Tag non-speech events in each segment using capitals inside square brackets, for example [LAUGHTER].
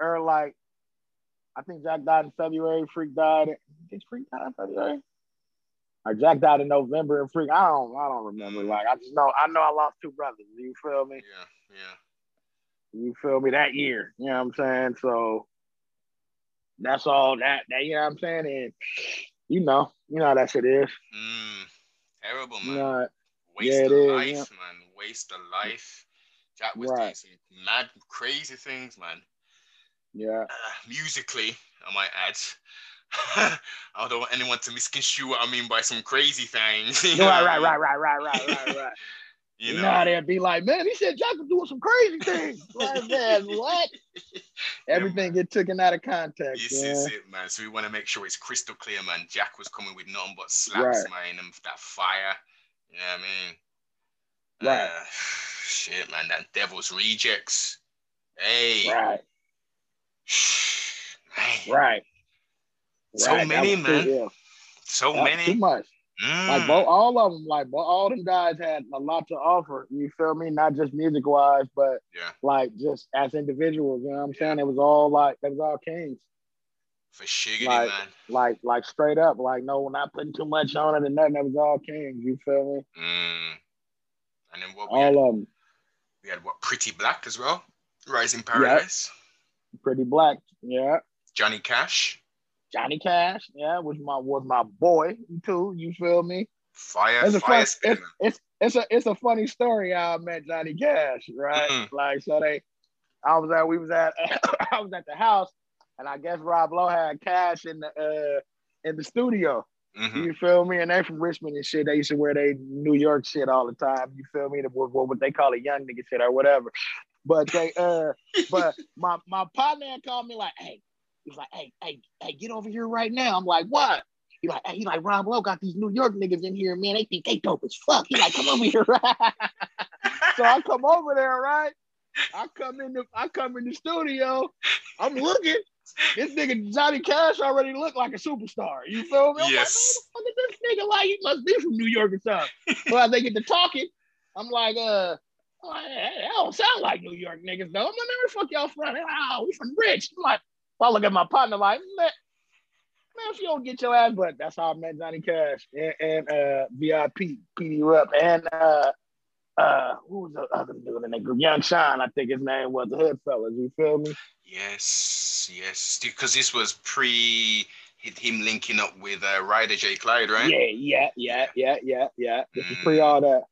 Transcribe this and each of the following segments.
or like, I think Jack died in February. Freak died. In, did Freak die in February? Or Jack died in November and Freak. I don't. I don't remember. Mm. Like I just know. I know I lost two brothers. You feel me? Yeah, yeah. You feel me? That year. You know what I'm saying? So that's all that. That you know what I'm saying? And you know, you know how that shit is. Mm, terrible, man. You know, Waste yeah, of is, life, yeah. man. Waste of life. Jack was Right. doing some mad, crazy things, man. Yeah. Uh, musically, I might add. [LAUGHS] I don't want anyone to misconstrue what I mean by some crazy things. you know Right, right, right, right, right, right, right, right. [LAUGHS] you, you know, know how they'd be like, man, he said Jack was doing some crazy things. [LAUGHS] Like, man, what? Everything get taken out of context. This man. is it, man. So we want to make sure it's crystal clear, man. Jack was coming with nothing but slaps, Right. man, and that fire. You know what I mean? Right. Uh, [SIGHS] shit, man. That Devil's Rejects. Hey. Right. Right. So right. Many, was too- man. Yeah, So that many. Too much. Mm. Like both, all of them, like bo- all them guys had a lot to offer. You feel me? Not just music wise, but Yeah, like just as individuals. You know what I'm saying? It was all like it was all kings. for shiggity, Like- man. Like like straight up. Like no, we're not putting too much on it and nothing. That was all kings. You feel me? Mm. And then what we had, All of them. we had what Pretty Black as well, Rising Paradise, Pretty black. Yeah. Johnny Cash, Johnny Cash, yeah, was my was my boy too. You feel me? Fire, It's a Fire fun, it's, it's it's a it's a funny story how I met Johnny Cash, right? Mhm. Like so they, I was at we was at [LAUGHS] I was at the house, and I guess Rob Lowe had Cash in the uh in the studio. Mhm. You feel me? And they from Richmond and shit. They used to wear they New York shit all the time. You feel me? The, what, what they call a young nigga shit or whatever. But they uh [LAUGHS] but my my partner called me like, hey, he's like, hey, hey, hey, get over here right now. I'm like, what? He like, hey, he like, Rob Lowe got these New York niggas in here, man. They think they dope as fuck. He like, come over here. [LAUGHS] so I come over there, right? I come in the I come in the studio. I'm looking. This nigga Johnny Cash already looked like a superstar. You feel me? I'm Yes. like, man, the fuck is this nigga like? He must be from New York or something. but as they get to talking, I'm like, uh, like, that don't sound like New York niggas though. I'm like, man, fuck y'all from? They're like, oh, we from Rich. I'm like, I look at my partner like, man, man, if you don't get your ass, but that's how I met Johnny Cash and, and uh, VIP, PD Rupp, and uh, uh, who was the other dude in that group? Young Sean, I think his name was the Hood Fellas. You feel me? Yes, yes, because this was pre him linking up with uh, Rydah J. Klyde, right? Yeah, yeah, yeah, yeah, yeah, yeah. This is Mm. pre all that.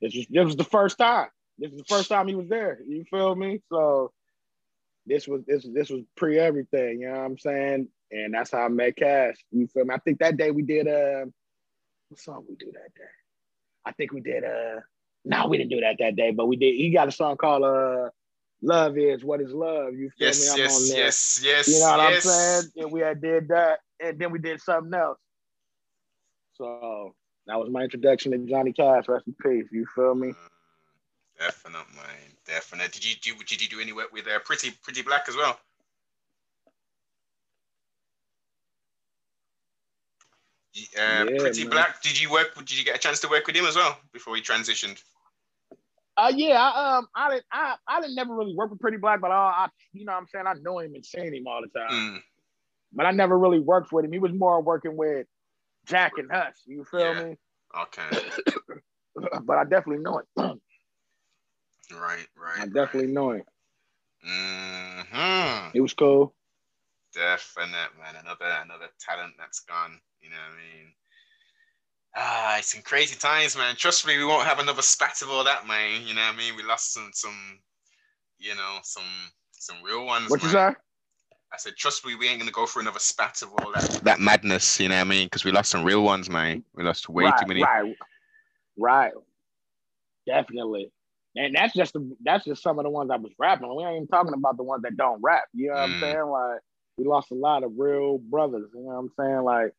This was this was the first time. This is the first time he was there. You feel me? So this was this this was pre everything. You know what I'm saying? And that's how I met Cash. You feel me? I think that day we did uh, what song we do that day? I think we did uh, no, we didn't do that that day, but we did. He got a song called uh, "Love Is What Is Love." You feel Yes, me? I'm yes, on there. yes, yes. You know what yes. I'm saying? And we had did that, and then we did something else. So that was my introduction to Johnny Cash. Rest in peace. You feel me? Mm, Definite, man. Did you do? Did you do any work with uh, Pretty Pretty Black as well? Uh, Yeah, Pretty man. Black. Did you work? Did you get a chance to work with him as well before he transitioned? Uh, yeah. I, um, I didn't. I, I didn't never really work with Pretty Black, but I, I, you know, what I'm saying I know him and seen him all the time. Mm, But I never really worked with him. He was more working with Jack and Hush. You feel Yeah. me? okay. [COUGHS] but I definitely know it. [CLEARS THROAT] Right. Right. I definitely know him. hmm It was cool. Definite, man. Another another talent that's gone. You know what I mean? Ah, it's in crazy times, man. Trust me, we won't have another spat of all that, man. You know what I mean? We lost some some, you know, some some real ones. What you man. say? I said, trust me, we ain't gonna go through another spat of all that that madness. You know what I mean? Because we lost some real ones, man. We lost way right, too many. Right, right. Definitely. And that's just the, that's just some of the ones I was rapping. We ain't even talking about the ones that don't rap. You know what Mm. I'm saying? Like we lost a lot of real brothers. You know what I'm saying? Like,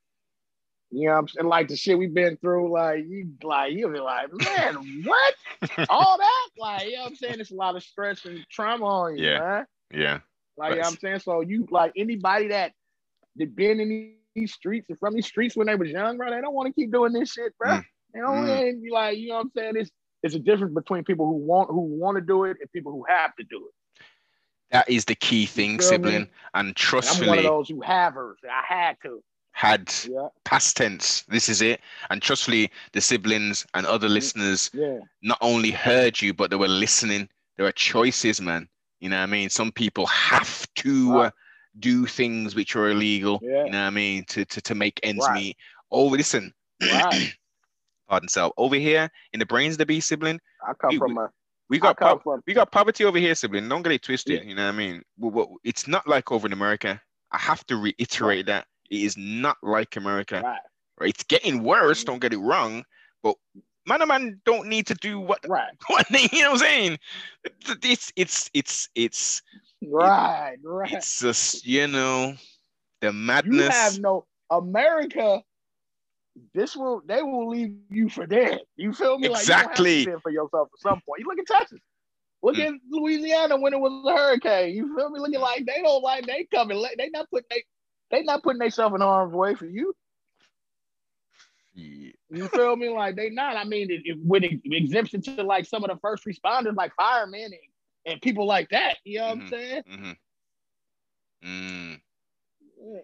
you know what I'm saying? Like the shit we've been through, like you like you'll be like, man, [LAUGHS] what? [LAUGHS] All that? Like, you know what I'm saying? It's a lot of stress and trauma on you, Yeah. man. Yeah. Like you know what I'm saying? So you like anybody that that been in these streets and from these streets when they was young, bro, they don't want to keep doing this shit, bro. Mm. You know, Mm. and you like, you know what I'm saying? It's it's a difference between people who want who want to do it and people who have to do it. That is the key thing, feel sibling. me? And And trustfully, I'm one of those who have her. I had to. had Yeah, past tense. This is it. And trustfully, the siblings and other listeners yeah, not only heard you, but they were listening. There are choices, man. You know what I mean? Some people have to Right. uh, do things which are illegal. Yeah. You know what I mean? To to, to make ends Right. meet. Oh, listen. [CLEARS THROAT] right. Pardon self. Over here in the brains of the beast sibling, I come We- from a. we got po- from. we got poverty over here, sibling. Don't get it twisted. You know what I mean? It's not like over in America. I have to reiterate that it is not like America. Right, Right? It's getting worse. Mm-hmm. Don't get it wrong. But man, oh man, don't need to do what right, [LAUGHS] what they, you know what I'm saying? It's it's it's it's right, right. it's just you know the madness. You have no America. This will they will leave you for dead. You feel me? Like Exactly. you have to for yourself at some point. You look at Texas. Look Mm. at Louisiana when it was a hurricane. You feel me? Looking like they don't like they coming. They not putting they they not putting themselves in harm's way for you. Yeah. You feel me? Like they not. I mean, it, it, with ex- exemption to like some of the first responders, like firemen and, and people like that. You know what Mhm. I'm saying? Mm-hmm. Mm. Yeah.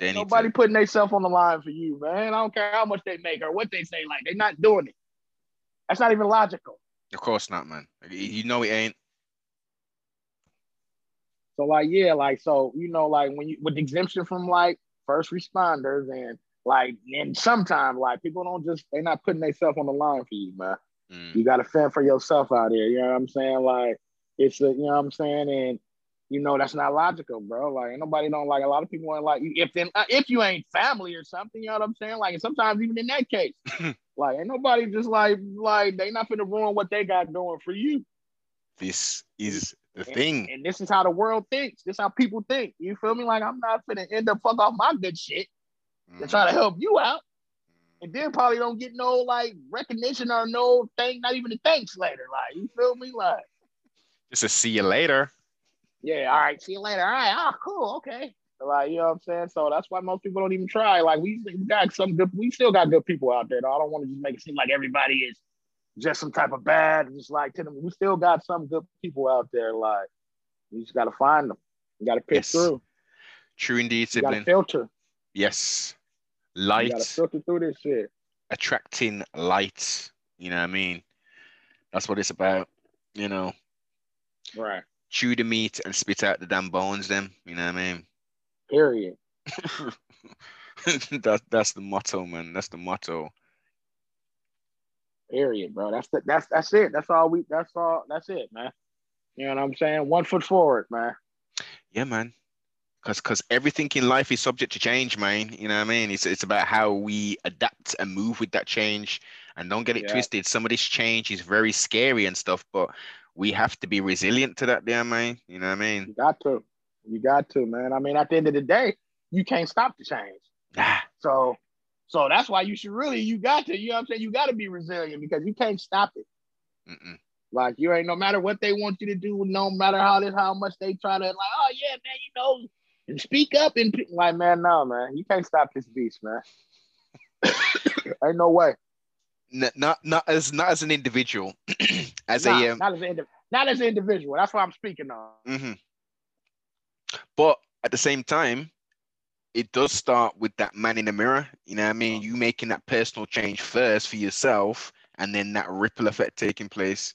Need Nobody to- putting themselves on the line for you, man. I don't care how much they make or what they say. Like they're not doing it. That's not even logical. Of course not, man. You know it ain't. So like, yeah, like so, you know, like when you with exemption from like first responders and like and sometimes like people don't just they're not putting themselves on the line for you, man. Mm. You gotta fend for yourself out here. You know what I'm saying? Like it's a, you know what I'm saying, and you know that's not logical, bro. Like nobody don't like a lot of people ain't like you if then uh, if you ain't family or something, you know what I'm saying? Like sometimes even in that case, [LAUGHS] like ain't nobody just like like they not finna ruin what they got going for you. This is the And- thing. And this is how the world thinks. This is how people think. You feel me? Like I'm not finna end up fuck off my good shit to Mm. try to help you out. And then probably don't get no like recognition or no thing, not even a thanks later. Like, you feel me? Like, Just to see you later. Yeah, all right, see you later. All right, oh, cool, okay. Like, you know what I'm saying? So that's why most people don't even try. Like, we, we got some good, we still got good people out there. Though. I don't want to just make it seem like everybody is just some type of bad, just like to them. We still got some good people out there. Like, you just got to find them. You got to pick Yes. through. True indeed, You got to sibling. filter. Yes. You got to Light, filter through this shit. attracting light. You know what I mean? That's what it's about. You know, Right. Chew the meat and spit out the damn bones, then You know what I mean? Period. [LAUGHS] that, that's the motto, man. That's the motto. Period, bro. That's the, that's that's it. That's all we. That's all. That's it, man. You know what I'm saying? One foot forward, man. Yeah, man. Cause, cause everything in life is subject to change, man. You know what I mean? It's it's about how we adapt and move with that change. And don't get it Yeah. twisted. Some of this change is very scary and stuff, but we have to be resilient to that, damn man. You know what I mean? You got to. You got to, man. I mean, at the end of the day, you can't stop the change. Ah, So, so that's why you should really. You got to. You know what I'm saying? You got to be resilient because you can't stop it. mm-mm. Like you ain't no matter what they want you to do, no matter how this how much they try to like, oh yeah, man, you know, and speak up and like, man, no, man, you can't stop this beast, man. [COUGHS] ain't no way. Not not as not as an individual, [CLEARS THROAT] as Nah, a um, not as an indi- not as an individual. That's what I'm speaking on. mhm. But at the same time, it does start with that man in the mirror. You know what I mean? You making that personal change first for yourself, and then that ripple effect taking place.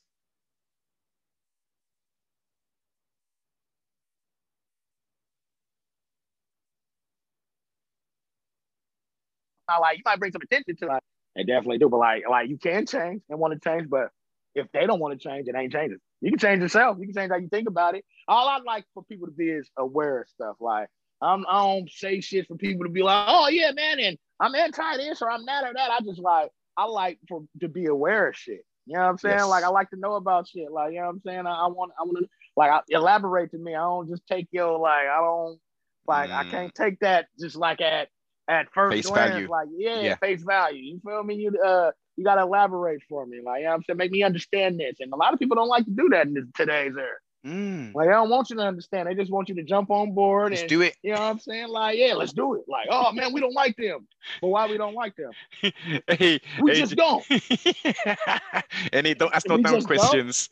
Not like you might bring some attention to like they definitely do, but like like you can change and want to change, but if they don't want to change, it ain't changing. You can change yourself. You can change how you think about it. All I'd like for people to be is aware of stuff. Like I'm, I don't say shit for people to be like, oh yeah, man, and I'm anti this or I'm mad at that. I just like I like for to be aware of shit. You know what I'm saying? Yes. Like I like to know about shit. Like you know what I'm saying? I, I want I want to like I, elaborate to me. I don't just take your like I don't like I Mm. can't take that just like at at first Face glance. value. Like yeah, Yeah. face value. You feel me? You uh you gotta elaborate for me. Like you know I'm saying, make me understand this. And a lot of people don't like to do that in this, today's era. Mm. Like, I don't want you to understand. They just want you to jump on board Let's and do it. you know what I'm saying? Like, yeah, let's do it. Like, oh man, we don't like them. But why we don't like them? [LAUGHS] hey, We hey, just don't. [LAUGHS] and they don't ask no damn questions.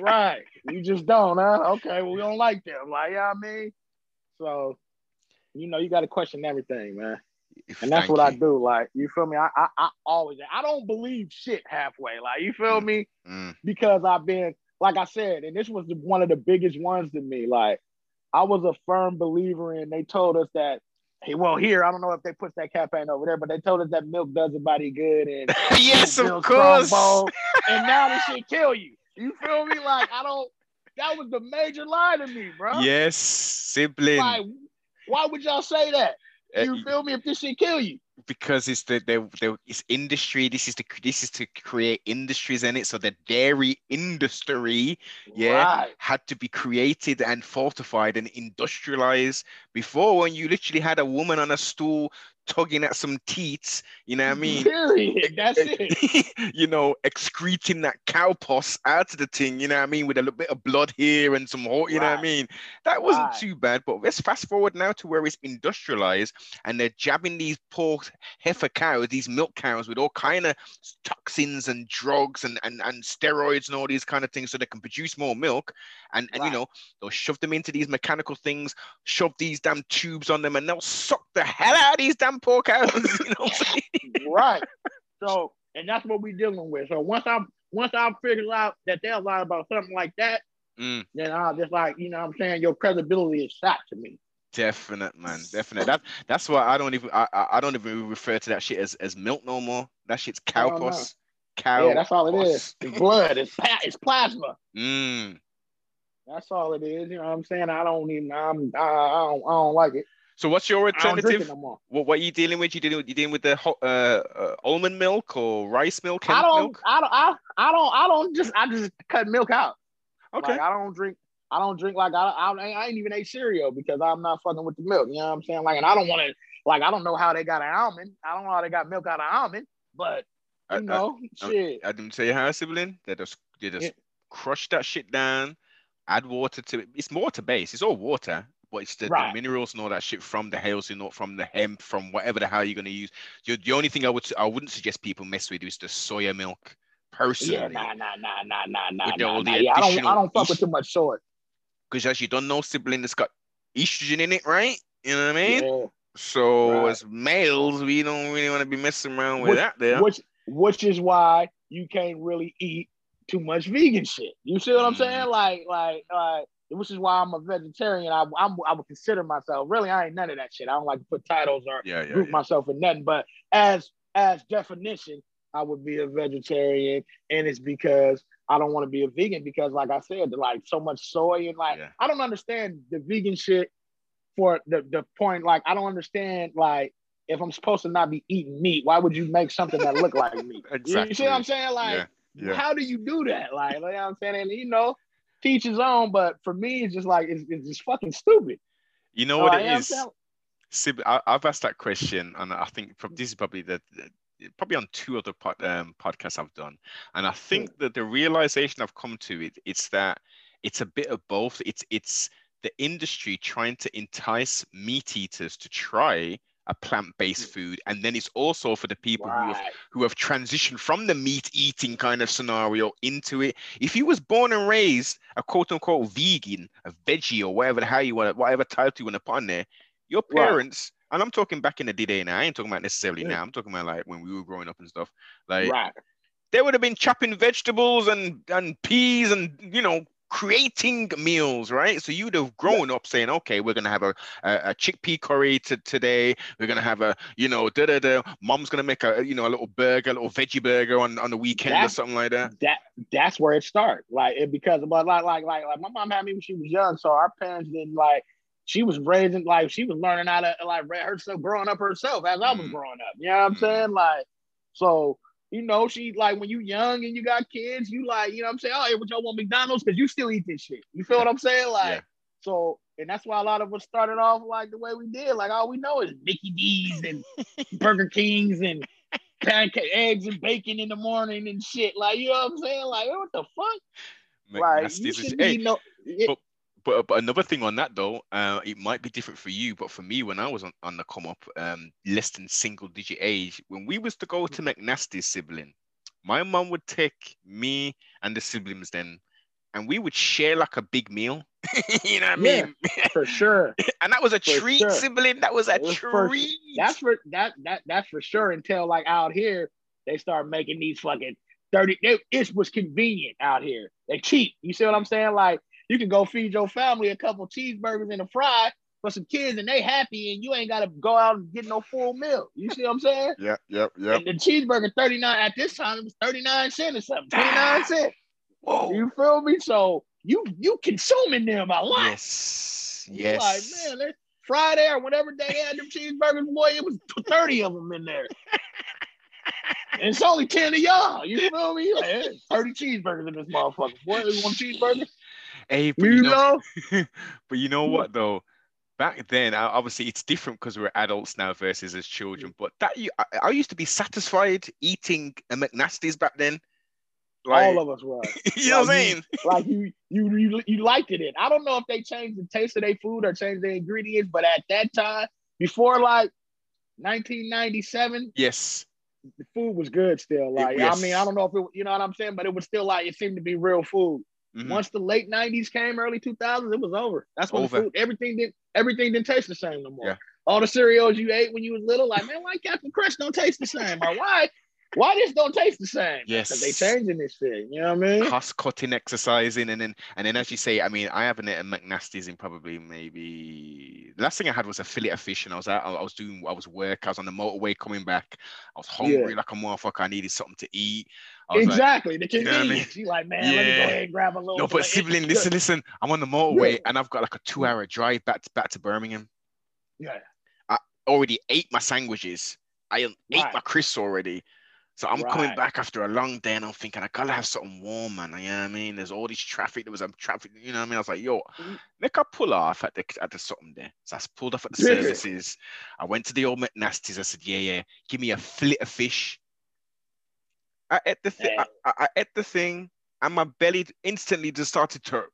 right. We just don't, huh? Okay, well, we don't like them. Like, you know what I mean? So, you know, you got to question everything, man. And that's what I do. Like, you feel me? I, I, I always, I don't believe shit halfway. Like, you feel Mm. me? Mm. Because I've been, like I said, and this was the, one of the biggest ones to me. Like, I was a firm believer in. They told us that, hey, well, here I don't know if they put that campaign over there, but they told us that milk does a body good and [LAUGHS] yes, of course. and [LAUGHS] now this shit kill you. You feel me? Like, I don't. That was the major lie to me, bro. Yes, sibling. Like, why would y'all say that? Uh, You feel me? If this shit kill you. because it's the, the the it's industry. This is the this is to create industries in it. So the dairy industry, yeah, Right. had to be created and fortified and industrialized. Before, when you literally had a woman on a stool tugging at some teats, you know what I mean? Period. That's it. [LAUGHS] you know, excreting that cow pus out of the thing, you know what I mean, with a little bit of blood here and some hot, you know what I mean? That wasn't Right. too bad, but let's fast forward now to where it's industrialized and they're jabbing these poor heifer cows, these milk cows with all kind of toxins and drugs and, and, and steroids and all these kind of things so they can produce more milk. And, and you know, they'll shove them into these mechanical things, shove these damn tubes on them, and they'll suck the hell out of these damn poor cows. [LAUGHS] You know what I'm saying? right. So, and that's what we're dealing with. So once I'm once I figure out that they'll lie about something like that, Mm. then I'll just like, you know what I'm saying, your credibility is shot to me. Definite, man. Definite. That that's why I don't even I, I don't even refer to that shit as, as milk no more. That shit's cow pus. Cow. yeah, that's all it is. It's blood. It's it's plasma. Mm. That's all it is. You know what I'm saying? I don't even I'm I, I don't I don't like it. So what's your I don't drink it alternative? no. What what are you dealing with? You dealing with you dealing with the uh, uh almond milk or rice milk, I don't milk? I don't I, I don't I don't just I just cut milk out. Okay. Like I don't drink. I don't drink like I, I I ain't even ate cereal because I'm not fucking with the milk. You know what I'm saying? Like, and I don't want to. Like, I don't know how they got an almond. I don't know how they got milk out of almond. But I- you know, I- shit. I didn't say how sibling. They just they just Yeah. crush that shit down, add water to it. It's water based. It's all water, it's the, the minerals and all that shit from the hazelnut, not from the hemp, from whatever the hell you're gonna use. The, the only thing I would I wouldn't suggest people mess with is the soya milk. Personally, yeah, nah, nah, nah, nah, nah, nah, With the- nah, the nah. Yeah, I don't. I don't fuck with too much soy. because as you don't know, sibling, it's got estrogen in it, right? You know what I mean? Yeah. So Right. as males, we don't really want to be messing around with Which- that there. Which, which is why you can't really eat too much vegan shit. You see what I'm Mm. saying? Like, like, like. Which is why I'm a vegetarian. I, I'm, I would consider myself. Really, I ain't none of that shit. I don't like to put titles or yeah, yeah, group yeah. myself in nothing. But as as definition, I would be a vegetarian, and it's because I don't want to be a vegan because, like I said, like so much soy and like. I don't understand the vegan shit for the the point. Like I don't understand like if I'm supposed to not be eating meat, why would you make something that look like meat? You- You see what I'm saying? Like, Yeah, yeah. how do you do that? Like, you know what I'm saying? And you know, teach his own. But for me, it's just like it's, it's just fucking stupid. You know what Like, it you know what I'm is? Sib, I, I've asked that question, and I think this is probably the, the- probably on two other pod, um, podcasts I've done, and I think that the realization I've come to it, it's that it's a bit of both. It's it's the industry trying to entice meat eaters to try a plant-based mm. food, and then it's also for the people who have who have transitioned from the meat eating kind of scenario into it. If you was born and raised a quote unquote vegan, a veggie, or whatever the hell you want, whatever title you want to put on there, your Right. parents, and I'm talking back in the day now, I ain't talking about necessarily Yeah. now, I'm talking about like when we were growing up and stuff. Like right. they would have been chopping vegetables and and peas and you know creating meals right so you'd have grown up saying okay we're gonna have a, a, a chickpea curry to, today we're gonna have a you know da da da mom's gonna make a you know a little burger a little veggie burger on on the weekend or something like that that that's where it starts. Like it because but like like like like my mom had me when she was young, so our parents didn't like she was raising like she was learning how to like herself growing up herself as I was Mm. growing up. You know what I'm Mm. saying? Like so you know, she like when you young and you got kids, you like, you know what I'm saying? Oh, hey, what y'all want McDonald's? Because you still eat this shit. You feel what I'm saying? Like Yeah. so and that's why a lot of us started off like the way we did. Like all we know is Mickey D's and [LAUGHS] Burger Kings and pancake eggs and bacon in the morning and shit. Like, you know what I'm saying? Like, what the fuck? Like, you shouldn't hey be no it- But- But, but another thing on that though, uh, it might be different for you, but for me, when I was on, on the come up, um, less than single digit age, when we was to go to McNasty's sibling, my mum would take me and the siblings then, and we would share like a big meal. [LAUGHS] you know what I Yeah. mean? for sure. [LAUGHS] and that was a For treat, sure. sibling. That was a was for- treat. That's for that that that's for sure. Until like out here, they start making these fucking thirty. They, it was convenient out here. They cheap. You see what I'm saying? Like you can go feed your family a couple cheeseburgers and a fry for some kids, and they happy, and you ain't got to go out and get no full meal. You see what I'm saying? Yep, yep, yep. And the cheeseburger 39 at this time it was 39 cents or something, 29 cents. Whoa. You feel me? So you you consuming them a lot. Yes, You yes. Like, man, they- Friday or whatever day they had them cheeseburgers, boy, it was 30 of them in there. and it's only 10 of y'all. You feel me? Like, hey, 30 cheeseburgers in this motherfucker. Boy, you want cheeseburger? Hey, but You, you know, know? [LAUGHS] but you know what though? Back then, obviously, it's different because we're adults now versus as children. But that you, I, I used to be satisfied eating a McNasty's back then. Like, All of us were. [LAUGHS] you know what I'm you- saying? [LAUGHS] like you, you, you, you liked it. In. I don't know if they changed the taste of their food or changed the ingredients, but at that time, before like 1997, Yes. the food was good still. Like, yes. I mean, I don't know if it, you know what I'm saying, but it was still like it seemed to be real food. Mhm. Once the late 90s came, early 2000s, it was over. That's when the Over. food, everything didn't. everything didn't taste the same no more. Yeah. All the cereals you ate when you was little, like, man, why Captain Crunch don't taste the same? Or why, why this don't taste the same? Yes. Because they changing this shit. You know what I mean? cost cutting exercising and then and then as you say i mean i haven't eaten mcnasty's in probably maybe the last thing i had was a fillet of fish and i was out i was doing i was work i was on the motorway coming back i was hungry Yeah. like a motherfucker i needed something to eat Was like, Exactly. the you know I mean? convenience. You like, man, let me go ahead and grab a little. no but sibling [LAUGHS] listen listen i'm on the motorway Yeah. and i've got like a two hour drive back to back to birmingham Yeah. I already ate my sandwiches i ate Right. my crisps already so I'm coming back after a long day and I'm thinking I gotta have something warm, man. You know what I mean? There's all this traffic. There was a traffic, you know what I mean? I was like, yo, Mhm. make I pull off at the at the something there. So I pulled off at the services. I went to the old McNasty's. I said, yeah, yeah, give me a fillet of fish. I ate the thing. I, I, I ate the thing, and my belly instantly just started to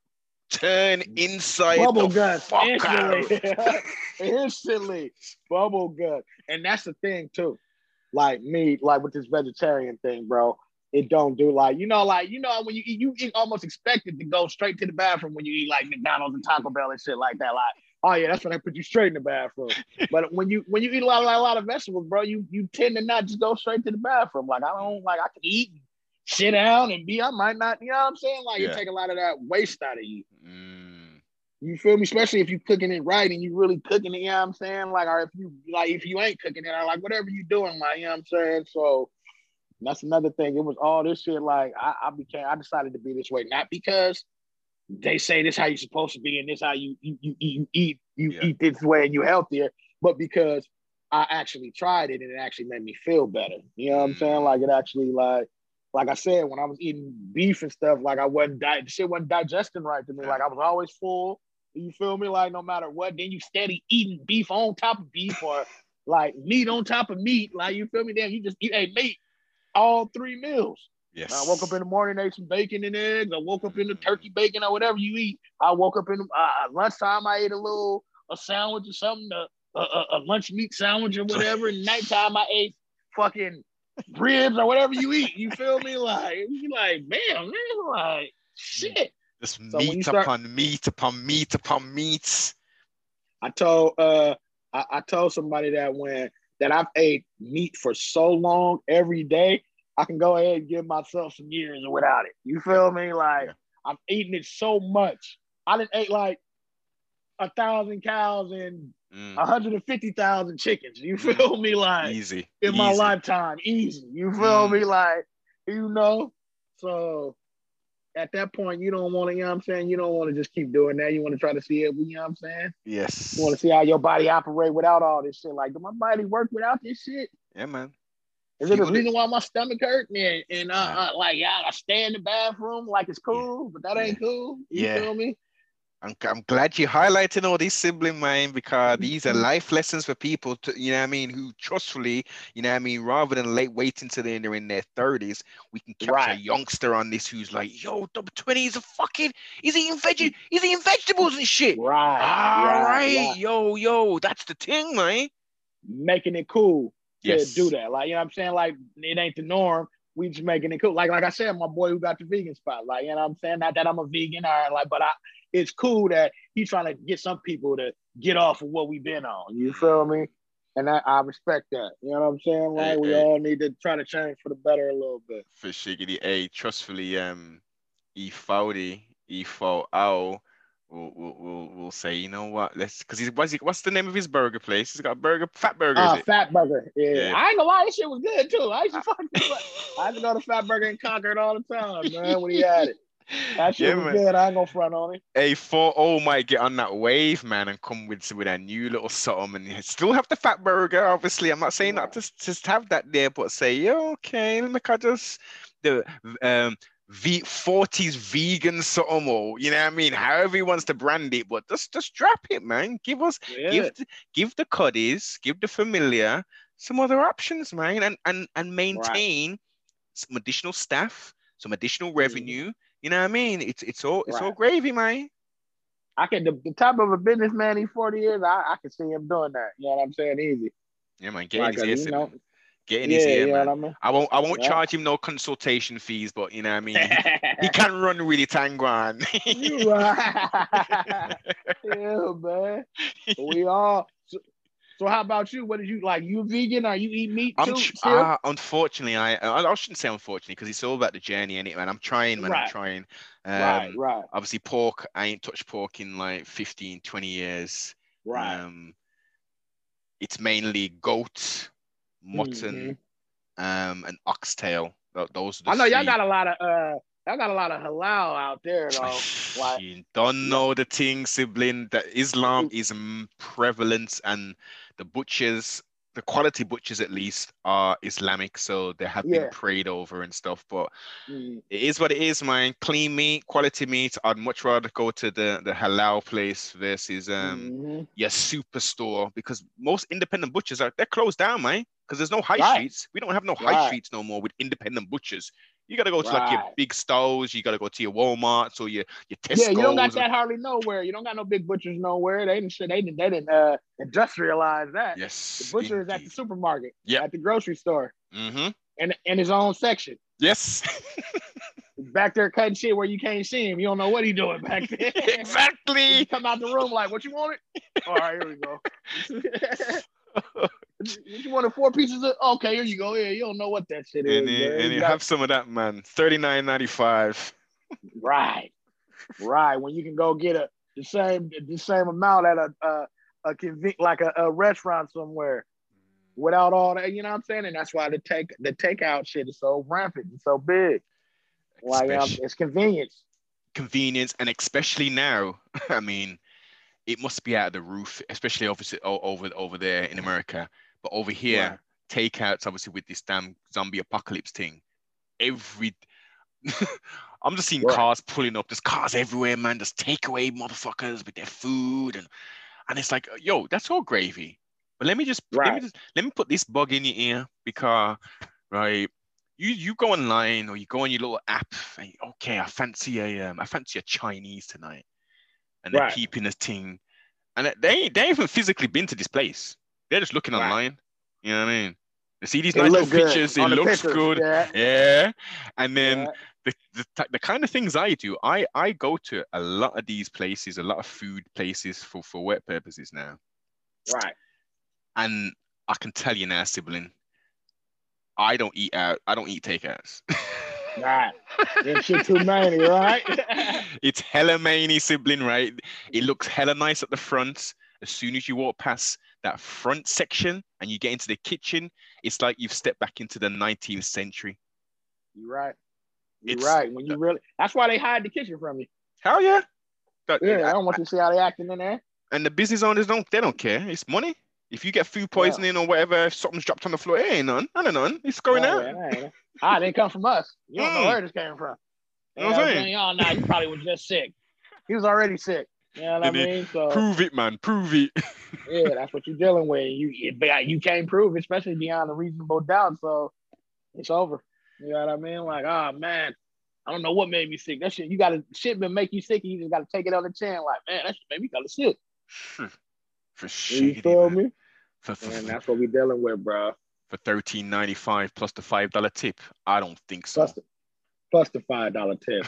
turn inside Bubble the guts fuck instantly. out. instantly. [LAUGHS] Bubble gut. And that's the thing too. Like me, like with this vegetarian thing, bro. It don't do like you know, like you know when you eat, you eat almost expected to go straight to the bathroom when you eat like McDonald's and Taco Bell and shit like that. Like, oh yeah, that's when I put you straight in the bathroom. but when you when you eat a lot, like, a lot of vegetables, bro, you you tend to not just go straight to the bathroom. Like I don't like I can eat, sit down, and be. I might not. You know what I'm saying? Like Yeah. it take a lot of that waste out of you. Mm, You feel me? Especially if you cooking it right and you really cooking it, you know what I'm saying? Like, or if you like if you ain't cooking it, or like whatever you doing, like, you know what I'm saying? So that's another thing. It was all this shit, like I, I became I decided to be this way, not because they say this how you're supposed to be and this how you you you, you eat you Yeah. eat this way and you healthier, but because I actually tried it and it actually made me feel better. You know what I'm Mm. saying? Like it actually like like I said, when I was eating beef and stuff, like I wasn't di- shit wasn't digesting right to me. Like I was always full. You feel me? Like no matter what, then you steady eating beef on top of beef or like meat on top of meat. Like you feel me? Then you just eat a meat all three meals. Yes. I woke up in the morning, ate some bacon and eggs. I woke up in the turkey bacon or whatever you eat. I woke up in uh, lunchtime. I ate a little a sandwich or something, a, a, a- lunch meat sandwich or whatever. [LAUGHS] and nighttime I ate fucking ribs or whatever you eat. You feel me? Like you like, man, man, like shit. Just So meat start- upon meat upon meat upon meat. I told uh I, I told somebody that when that I've ate meat for so long every day, I can go ahead and give myself some years without it. You feel me? Like Yeah. I'm eating it so much. I didn't ate like a thousand cows and Mm, 150,000 chickens. You feel me? Like easy. in my lifetime, easy. You feel Mm. me? Like, you know, so at that point, you don't want to, you know what I'm saying? You don't want to just keep doing that. You want to try to see it, you know what I'm saying? Yes. You want to see how your body operate without all this shit. Like, do my body work without this shit? Yeah, man. Is it the reason why my stomach hurt? And, and uh, Nah. uh, like, yeah, I stay in the bathroom like it's cool, but that ain't cool. You Yeah. feel me? I'm, I'm glad you're highlighting all these sibling mind because these are life lessons for people to, you know what I mean, who trustfully, you know what I mean, rather than late waiting until they're in their 30s, we can capture Right. a youngster on this who's like, yo, double 20 is a fucking, he's eating veggie, he's eating vegetables and shit. Right. All right, right, yo, yo, that's the thing, man. Making it cool Yes. do that. Like, you know what I'm saying? Like, it ain't the norm. We just making it cool. Like, like I said, my boy who got the vegan spot. Like, you know what I'm saying? Not that I'm a vegan or like, but I it's cool that he's trying to get some people to get off of what we've been on. You feel me? And I, I respect that. You know what I'm saying? Like Hey, we hey. all need to try to change for the better a little bit. For Shiggity A, trustfully, um, E Fowdy, E Fow Ow will we'll, will will say, you know what, let's because he's what's, he, what's the name of his burger place? He's got a burger, fat burger, Uh. Fat Burger. Yeah. Yeah. I ain't gonna lie, this shit was good too. I used to fucking I used to go to Fat Burger in Concord all the time, [LAUGHS] man, when he had it. That shit Yeah, was man. good. I ain't gonna front on it. E-40 might get on that wave, man, and come with with a new little something, and still have the fat burger. Obviously, I'm not saying not to just have that there, but say, yeah, okay, let me I just the um V 40s vegan something, or you know what I mean, however he wants to brand it, but just just drop it, man. Give us Yeah. give the, give the cuddies, give the familiar some other options, man, and and and maintain some additional staff, some additional mm. revenue. You know what I mean? It's it's all it's all Right. gravy, man. I can the, the type of a businessman he's 40 years, I, I can see him doing that. You know what I'm saying? Easy. Yeah, man. Get Like his you know. Get in yeah, his ear, man. I mean? I won't I won't Yeah. charge him no consultation fees, but you know what I mean. He, he [LAUGHS] can run really Tangwan. You [LAUGHS] right. yeah, man. We all. So, so how about you? What did you like? You vegan or you eat meat too? tr- uh, unfortunately, I, I shouldn't say unfortunately because it's all about the journey, and it, man. I'm trying, man. I'm trying. Um, right, right, Obviously, pork. I ain't touched pork in like 15, 20 years. right. Um, it's mainly goat, mutton, um, and oxtail. Tho- Those Mm-hmm. I know y'all got a lot of uh, y'all got a lot of halal out there though. [LAUGHS] Like, you don't know the thing, sibling, that Islam Mm. is prevalent and the butchers, the quality butchers at least, are Islamic. So they have Yeah. been prayed over and stuff. But mm, it is what it is, man. Clean meat, quality meat. I'd much rather go to the, the halal place versus um mhm. your superstore because most independent butchers are they're closed down, man. Because there's no high Right. streets. We don't have no high Right. streets no more with independent butchers. You gotta go to like your big stores. You gotta go to your WalMarts or your your Tesco's. Yeah, you don't got that hardly nowhere. You don't got no big butchers nowhere. They didn't. They didn't. They didn't uh, industrialize that. Yes. The butcher is at the supermarket, Yep. at the grocery store, Mm-hmm. in in his own section. Yes. [LAUGHS] Back there cutting shit where you can't see him. You don't know what he doing back [LAUGHS] there. Exactly. come out the room like, what you wanted? [LAUGHS] All right, here we go. You wanted four pieces of? Okay, here you go. Yeah, you don't know what that shit is. and you, and You you got- have some of that, man. Thirty nine ninety five. right, right. When you can go get a the same the same amount at a a, a conven- like a, a restaurant somewhere without all that. You know what I'm saying? And that's why the take the takeout shit is so rampant and so big. Like um, it's convenience. convenience and especially now [LAUGHS] i mean it must be out of the roof especially obviously over over there in america. But over here Right. takeouts obviously with this damn zombie apocalypse thing. Every [LAUGHS] i'm just seeing Right. cars pulling up. There's cars everywhere man. There's takeaway motherfuckers with their food and and it's like yo that's all gravy. But let me just let me just let me put this bug in your ear because right you you go online or you go on your little app and okay, I fancy a um, I fancy a Chinese tonight, and they're Right. keeping a thing, and they- they ain't, they ain't even physically been to this place. They're just looking Right. online. You know what I mean? They see these It nice little pictures. It looks pictures, good. Yeah. Yeah, and then yeah. the, the the kind of things I do, I I go to a lot of these places, a lot of food places for for work purposes now, Right. and I can tell you now, sibling, I don't eat out. I don't eat takeouts. [LAUGHS] Right. Shit too many, right? [LAUGHS] it's hella many sibling, right? It looks hella nice at the front. As soon as you walk past that front section and you get into the kitchen, it's like you've stepped back into the 19th century. You're right. You're It's- right. When you really, that's why they hide the kitchen from you. Hell yeah. That- Yeah, I don't want you to see how they acting in there. and the business owners don't they don't care. It's money. If you get food poisoning or whatever, if something's dropped on the floor, it ain't none. I don't know. It's going Oh, out. yeah, Ah, it didn't come from us. You don't know Mm. where this came from. You know what I'm saying? Oh, nah, he probably was just sick. He was already sick. You know what I mean? So prove it, man. Prove it. [LAUGHS] yeah, that's what you're dealing with. You you can't prove, it, especially beyond a reasonable doubt. So it's over. You know what I mean? Like, oh man, I don't know what made me sick. That shit, you gotta shit been make you sick, and you just gotta take it on the chin. Like, man, that shit made me kind of sick. [LAUGHS] For sure. You feel man. me? For, for, And that's what we're dealing with, bro. for thirteen ninety five plus the five dollar tip. I don't think so. Plus the, plus the five dollar tip.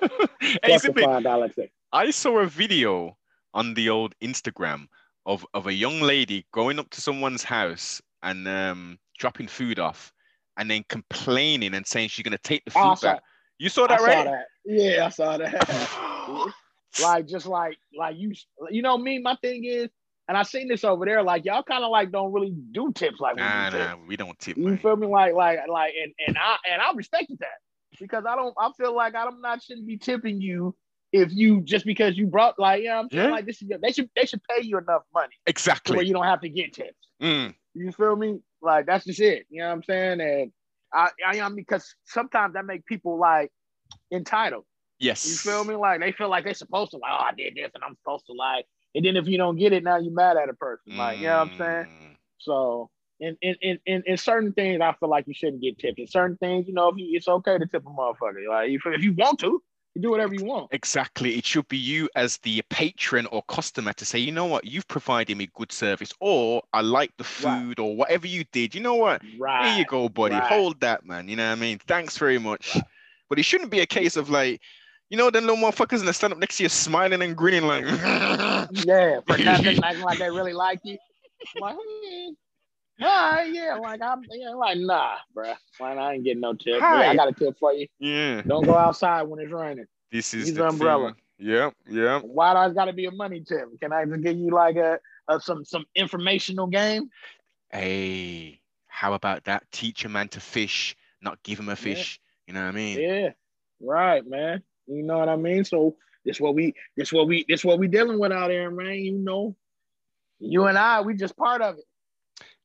[LAUGHS] hey, Plus the five dollar tip. I saw a video on the old Instagram of, of a young lady going up to someone's house and um, dropping food off and then complaining and saying she's gonna take the food Oh, back. You saw I that, saw right? that. Yeah, I saw that. [LAUGHS] like just like like you you know me my thing is and i seen this over there like y'all kind of like don't really do tips like we do nah, tips. nah, we don't tip, you man. feel me like like like and, and i and i respected that because i don't i feel like i'm not shouldn't be tipping you if you just because you brought like you know what i'm saying Yeah. like this is they should they should pay you enough money to where Exactly. you don't have to get tips Mm, you feel me like that's just it you know what i'm saying and i i, I mean because sometimes that make people like entitled yes. you feel me? Like they feel like they're supposed to like, oh, I did this and I'm supposed to like, and then if you don't get it, now you're mad at a person. Like, you know what I'm saying? Mm, So in in, in in in certain things, I feel like you shouldn't get tipped. In certain things, you know, if you, it's okay to tip a motherfucker. Like if, if you want to, you do whatever you want. Exactly. It should be you as the patron or customer to say, you know what, you've provided me good service, or I like the Right. food, or whatever you did. You know what? Right. Here you go, buddy. right. Hold that, man. You know what I mean? Thanks very much. Right. But it shouldn't be a case of like, you know, them little motherfuckers and they stand up next to you smiling and grinning like, [LAUGHS] Yeah, for [LAUGHS] nothing, like like they really like you. I'm like, hmm. right, yeah, like I'm yeah, like nah, bruh. Like, I ain't getting no tip. Yeah, Hi. I got a tip for you. yeah, Don't go outside when it's raining. this is Use the the umbrella. thing. Yep, yep. Why do I got to be a money tip? Can I just give you like a, a some some informational game? Hey, how about that? Teach a man to fish, not give him a fish. You know what I mean? Yeah, right, man. You know what I mean? So this what we this what we this what we dealing with out here, man. You know, you and I, we just part of it.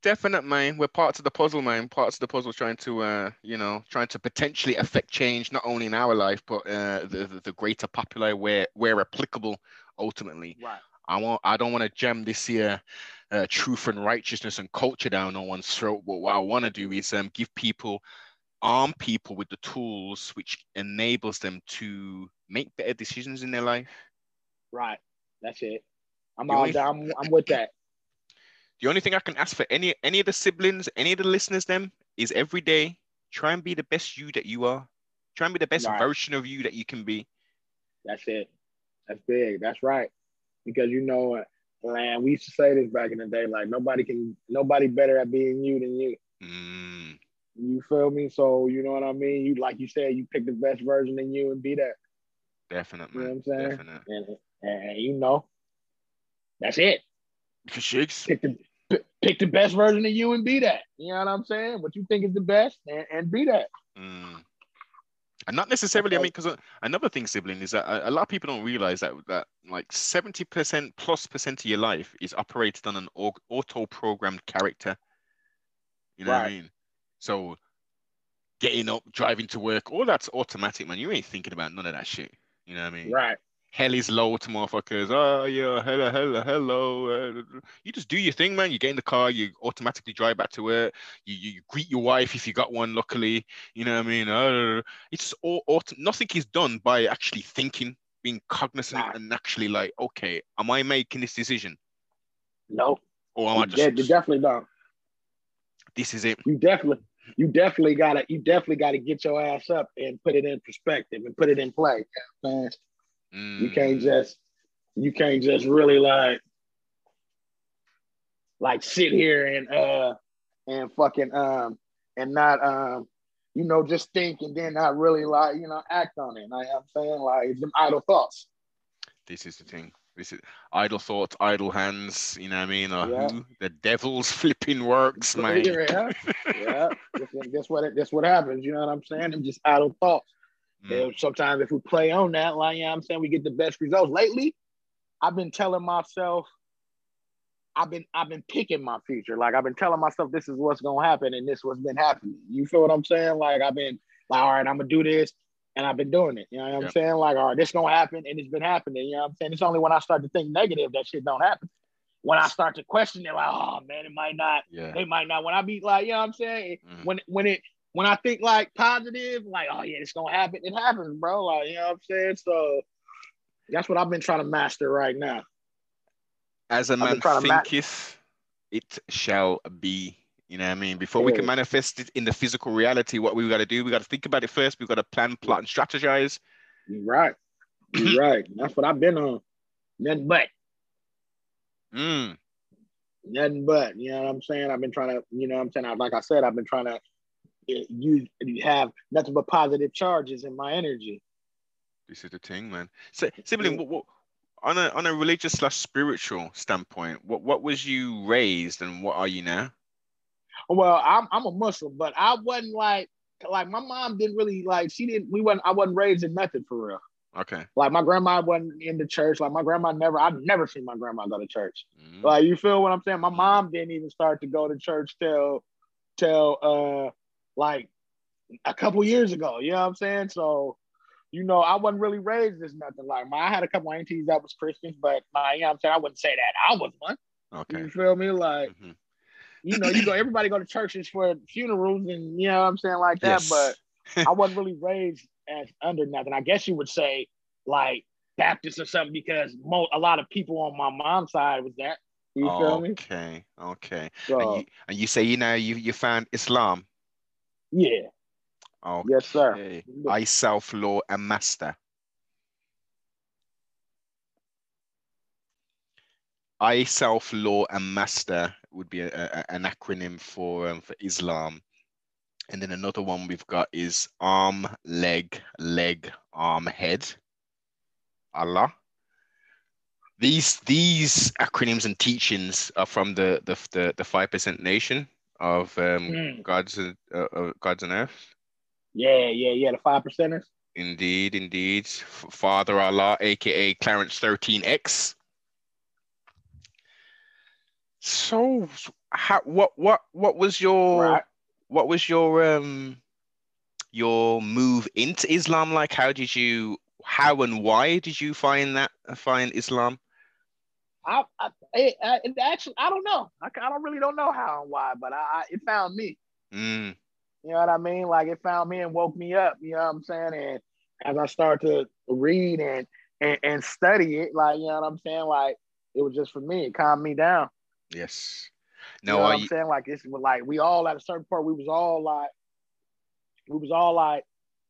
Definite, man. We're parts of the puzzle, man. Parts of the puzzle trying to, uh, you know, trying to potentially affect change, not only in our life, but uh, the, the the greater popular where where applicable. Ultimately, Right. I want I don't want to jam this here uh, truth and righteousness and culture down on one's throat. But what I want to do is um, give people, arm people with the tools which enables them to make better decisions in their life. Right. That's it. I'm all down. I'm, I'm with that. The only thing I can ask for any any of the siblings, any of the listeners, them is every day try and be the best you that you are. Try and be the best Right. version of you that you can be. That's it. That's big. That's right. Because you know, man, we used to say this back in the day. Like nobody can, nobody better at being you than you. Mm, You feel me? So you know what I mean. You like you said, you pick the best version of you and be that. Definitely. You know I'm saying? Definite. And, and you know, that's it. Shakes. Pick the pick the best version of you and be that. You know what I'm saying? What you think is the best and, and be that. Mm. And not necessarily, I mean, because another thing, sibling, is that a, a lot of people don't realize that that like 70% plus percent of your life is operated on an auto-programmed character. You know what I mean? So getting up, driving to work, all that's automatic, man. You ain't thinking about none of that shit. You know what I mean? Right. Hell is low to motherfuckers. Oh yeah, hello, hello, hello. You just do your thing, man. You get in the car, you automatically drive back to work. You, you greet your wife if you got one. Luckily, you know what I mean. Uh, it's all auto- nothing is done by actually thinking, being cognizant, Nah. and actually like, okay, am I making this decision, No. or am I You, de- you definitely don't. this is it? You definitely you definitely gotta you definitely gotta get your ass up and put it in perspective and put it in play. Man. You can't Mm, just you can't just really like like sit here and uh and fucking um and not um you know just think and then not really like you know act on it. Like I'm saying like them idle thoughts. This is the thing. This is idle thoughts, idle hands. You know what I mean? Or Yeah. who the devil's [LAUGHS] flipping works, man. Yeah, yeah. That's, that's what it, that's what happens. You know what I'm saying? Them just idle thoughts. Mm. And sometimes if we play on that, like you know I'm saying, we get the best results. Lately, I've been telling myself, I've been I've been picking my future. Like I've been telling myself this is what's gonna happen and this what's been happening. You feel what I'm saying? Like I've been like, all right, I'm gonna do this. And I've been doing it. You know what I'm Yep. saying? Like, all right, this gonna happen, and it's been happening. You know what I'm saying? It's only when I start to think negative that shit don't happen. When I start to question it, like, oh man, it might not, Yeah. it might not. When I be like, you know what I'm saying? Mhm. When when it when I think like positive, like, oh yeah, it's gonna happen, it happens, bro. Like, you know what I'm saying? So that's what I've been trying to master right now. As a man to ma- thinketh, it shall be. You know what I mean? Before we can manifest it in the physical reality, what we got to do, we got to think about it first. We got to plan, plot, and strategize. You're right. You're [LAUGHS] right. That's what I've been on. Nothing but. Mm. Nothing but. You know what I'm saying? I've been trying to, you know what I'm saying? I- Like I said, I've been trying to uh, use have nothing but positive charges in my energy. This is the thing, man. So, sibling, what, what, on a on a religious slash spiritual standpoint, what what was you raised and what are you now? Well, I'm I'm a Muslim, but I wasn't like like my mom didn't really like she didn't we wasn't I wasn't raised in nothing for real. Okay. Like my grandma wasn't in the church. Like my grandma never I've never seen my grandma go to church. Mm. Like you feel what I'm saying? My mom didn't even start to go to church till till uh like a couple years ago. You know what I'm saying? So, you know, I wasn't really raised as nothing like my I had a couple aunties that was Christians, but my, you know what I'm saying? I wouldn't say that I was one. Okay. You feel me? Like, Mhm. You know, you go everybody go to churches for funerals and you know what I'm saying, like that. Yes. But [LAUGHS] I wasn't really raised as under nothing. I guess you would say like Baptist or something because mo- a lot of people on my mom's side was that. You feel me? Okay. Okay. So And you and you say you know you you found Islam. yeah, Okay. yes, sir. I self Lord and master. I self Lord and master would be a, a- an acronym for um, for Islam, and then another one we've got is arm, leg, leg, arm, head. Allah. These these acronyms and teachings are from the the the, the five percent nation of um, Mm. God's uh, uh, God's on earth. Yeah, yeah, yeah. The five percenters. Indeed, indeed. Father Allah, aka Clarence 13X. So, how, what, what, what was your, Right. what was your, um, your move into Islam like? How did you, how and why did you find that, find Islam? I, I, it, I it actually, I don't know. I, I don't really don't know how and why, but I, I, it found me. Mm, You know what I mean? Like it found me and woke me up. You know what I'm saying? And as I started to read and and, and study it, like you know what I'm saying, like it was just for me. It calmed me down. Yes. You No, know what I'm you, saying? Like it's like we all at a certain point, we was all like, we was all like,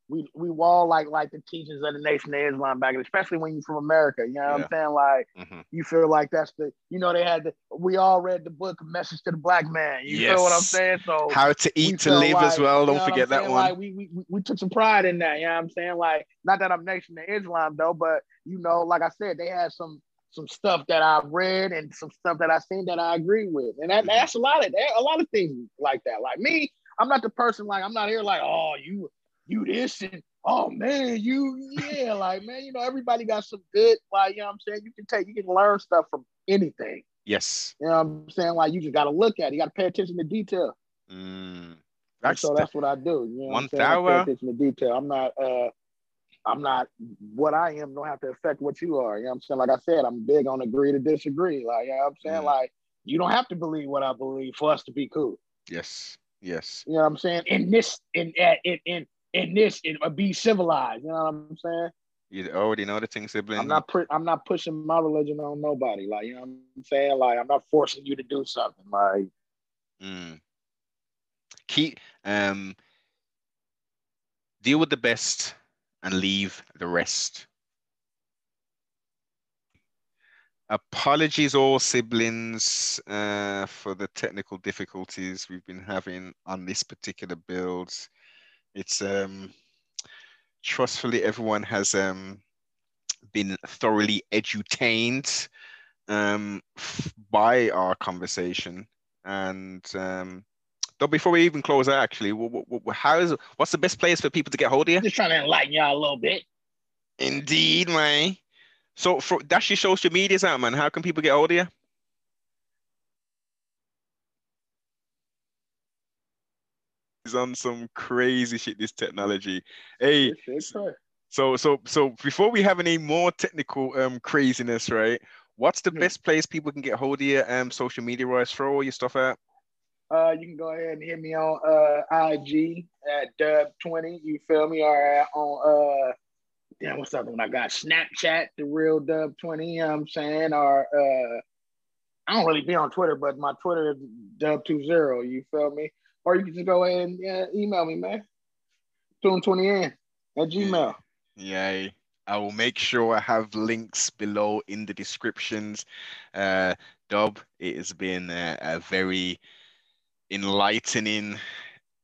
we we all like like the teachings of the Nation of Islam back, especially when you're from America. You know what Yeah. I'm saying? Like mhm. you feel like that's the, you know, they had the, we all read the book Message to the Black Man. You feel what I'm saying? So how to eat to live as well. Don't know forget that saying? one. Like we, we we- we took some pride in that. You know what I'm saying? Like not that I'm Nation of Islam though, but you know, like I said, they had some some stuff that I've read and some stuff that I've seen that I agree with, and that, Mhm. that's a lot of a lot of things like that. Like me, I'm not the person like I'm not here like oh you you this and oh man you yeah like man you know everybody got some good like you know what I'm saying you can take you can learn stuff from anything. yes. You know what I'm saying? Like you just got to look at it. You got to pay attention to detail. Mm. And That's so that's what I do. You know what One I'm saying? I pay thou- attention to detail. I'm not uh I'm not what I am don't have to affect what you are. You know what I'm saying? Like I said, I'm big on agree to disagree. Like, you know what I'm saying? Mm. Like, you don't have to believe what I believe for us to be cool. yes. Yes. You know what I'm saying? In this in in in in this it uh, be civilized. You know what I'm saying? You already know the thing, sibling. I'm not pu- I'm not pushing my religion on nobody. Like, you know what I'm saying? Like, I'm not forcing you to do something. Like, Mm. Keep um deal with the best and leave the rest. Apologies all siblings uh, for the technical difficulties we've been having on this particular build. It's um trustfully everyone has um been thoroughly edutained um by our conversation and um though before we even close out actually how is what's the best place for people to get hold of you just trying to enlighten y'all a little bit. indeed man so for dash your social medias out man how can people get hold of you He's on some crazy shit. This technology. Hey, so so so before we have any more technical um craziness, right? What's the hmm. best place people can get hold of your um social media wise? Throw all your stuff out. Uh, you can go ahead and hit me on uh IG at Dub20. You feel me? Or on uh, damn, what's up? When I got Snapchat, the real Dub20. You know what I'm saying? Or uh, I don't really be on Twitter, but my Twitter is Dub20. You feel me? Or you can just go ahead and uh, email me, man. Tune20 in at Gmail. Yay. I will make sure I have links below in the descriptions. Uh, Dub, it has been a, a very enlightening,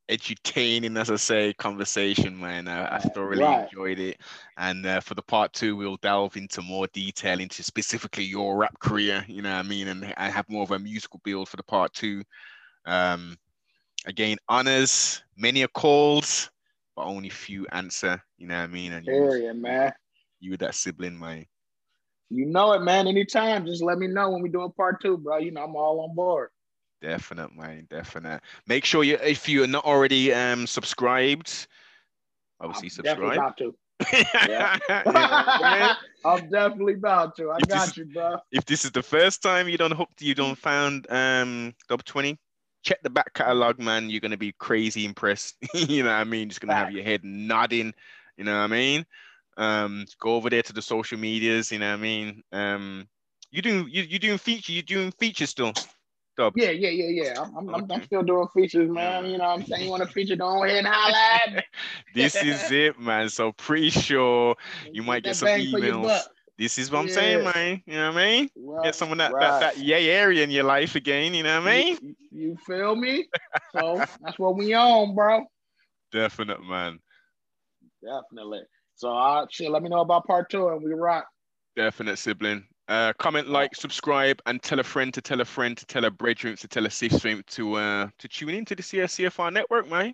edutaining, as I say, conversation, man. I, I thoroughly right. enjoyed it. And uh, for the part two, we'll delve into more detail into specifically your rap career, you know what I mean? And I have more of a musical build for the part two. Um, again, honors, many are called, but only few answer, you know what I mean? And you, man. You that sibling, man. You know it, man. Anytime, just let me know when we're doing part two, bro. You know, I'm all on board. Definite, man. Definite. Make sure you, if you're not already um subscribed, obviously I'm subscribe. About to. [LAUGHS] yeah. [LAUGHS] I'm definitely about to. I if got this, you, bro. If this is the first time you don't hope you don't found um Dub 20, check the back catalog, man. You're gonna be crazy impressed. [LAUGHS] you know what I mean? Just gonna have your head nodding. You know what I mean? Um, go over there to the social medias. You know what I mean? Um, you doing you you doing feature? You doing feature still? Yeah, yeah, yeah, yeah. I'm, I'm, okay. I'm, still doing features, man. You know what I'm saying? You want a feature, go ahead and holla [LAUGHS] This is it, man. So pretty sure you might get some emails. This is what I'm yeah. saying, man. You know what I mean? Right, get some of that, right. that, that yay area in your life again. You know what I mean? You, you feel me? [LAUGHS] so that's what we on, bro. Definite, man. Definitely. So, uh, shit, let me know about part two and we rock. Definite sibling. Uh, comment, like, subscribe, and tell a friend to tell a friend to tell a brethren to tell a sister to uh to tune into the CSCFR network, man.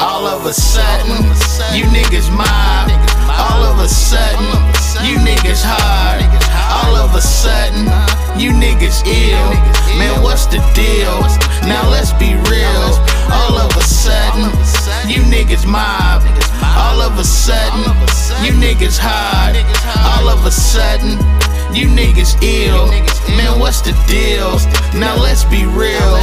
All of a sudden, you niggas mob. All of a sudden, you niggas hard. All of a sudden, you niggas ill. Man, what's the deal? Now let's be real. All of a sudden, you niggas mob. All of a sudden, you niggas hard. All of a sudden, you niggas ill. Man, what's the deal? Now let's be real.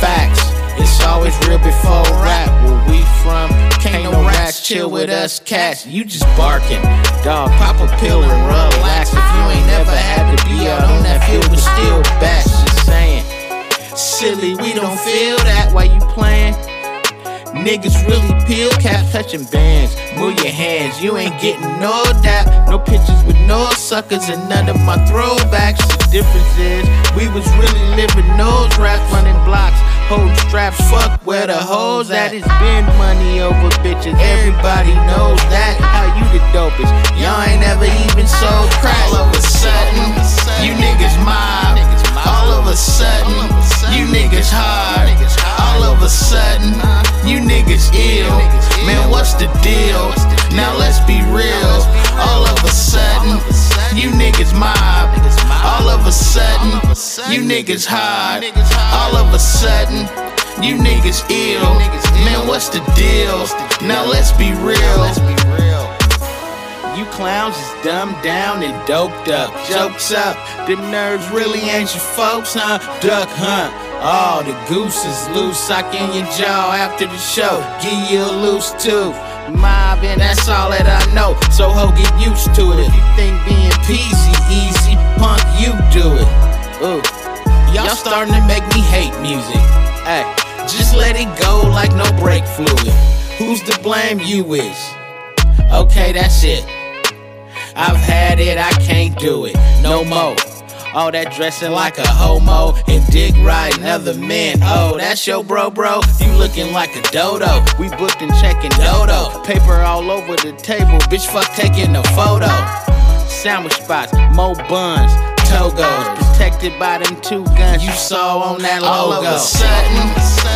Facts. It's always real before rap. Where we from? Can't no rats chill with us cats. You just barking. Dog, pop a pill and relax. If you ain't never had to be out on that field, but still back. Just saying. Silly, we don't feel that while you playing. Niggas really peel caps touching bands. Move your hands, you ain't getting no dap. No pictures with no suckers and none of my throwbacks. The difference is we was really living those raps, running blocks, holding. Fuck where the hoes at. It's been money over bitches. Everybody knows that. How you the dopest? Y'all ain't ever even sold crack. All of a sudden, you niggas mob. All of a sudden, you niggas hard. All of a sudden, you niggas ill. Man, what's the deal? Now let's be real. All of a sudden, you niggas mob. All of a sudden, you niggas hard. All of a sudden, you niggas ill. Man, what's the deal? Now let's be real. You clowns is dumbed down and doped up. Jokes up, them nerves really ain't your folks, huh? Duck hunt. Oh, the goose is loose, sock in your jaw after the show. Give you a loose tooth. Mobbing, that's all that I know. So ho, get used to it. If you think being peasy easy, punk, you do it. Ooh, y'all starting to make me hate music. Hey, just let it go like no brake fluid. Who's to blame? You is. Okay, that's it. I've had it, I can't do it no more. All that dressing like a homo and dick riding other men. Oh, that's your bro, bro. You looking like a dodo. We booked and checking dodo. Paper all over the table. Bitch, fuck taking a photo. Sandwich spots, mo buns, togos protected by them two guns you saw on that oh, logo. All of a sudden,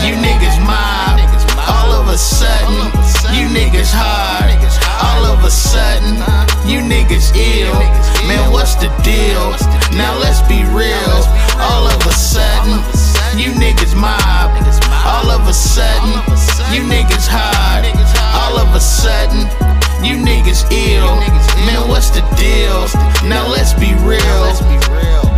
you niggas mob. All of a sudden, you niggas hard. All of a sudden, you niggas ill. Man, what's the deal? Now let's be real. All of a sudden, you niggas mob. All of a sudden, you niggas hard. All of a sudden, you niggas ill. Man, what's the deal? Now let's be real.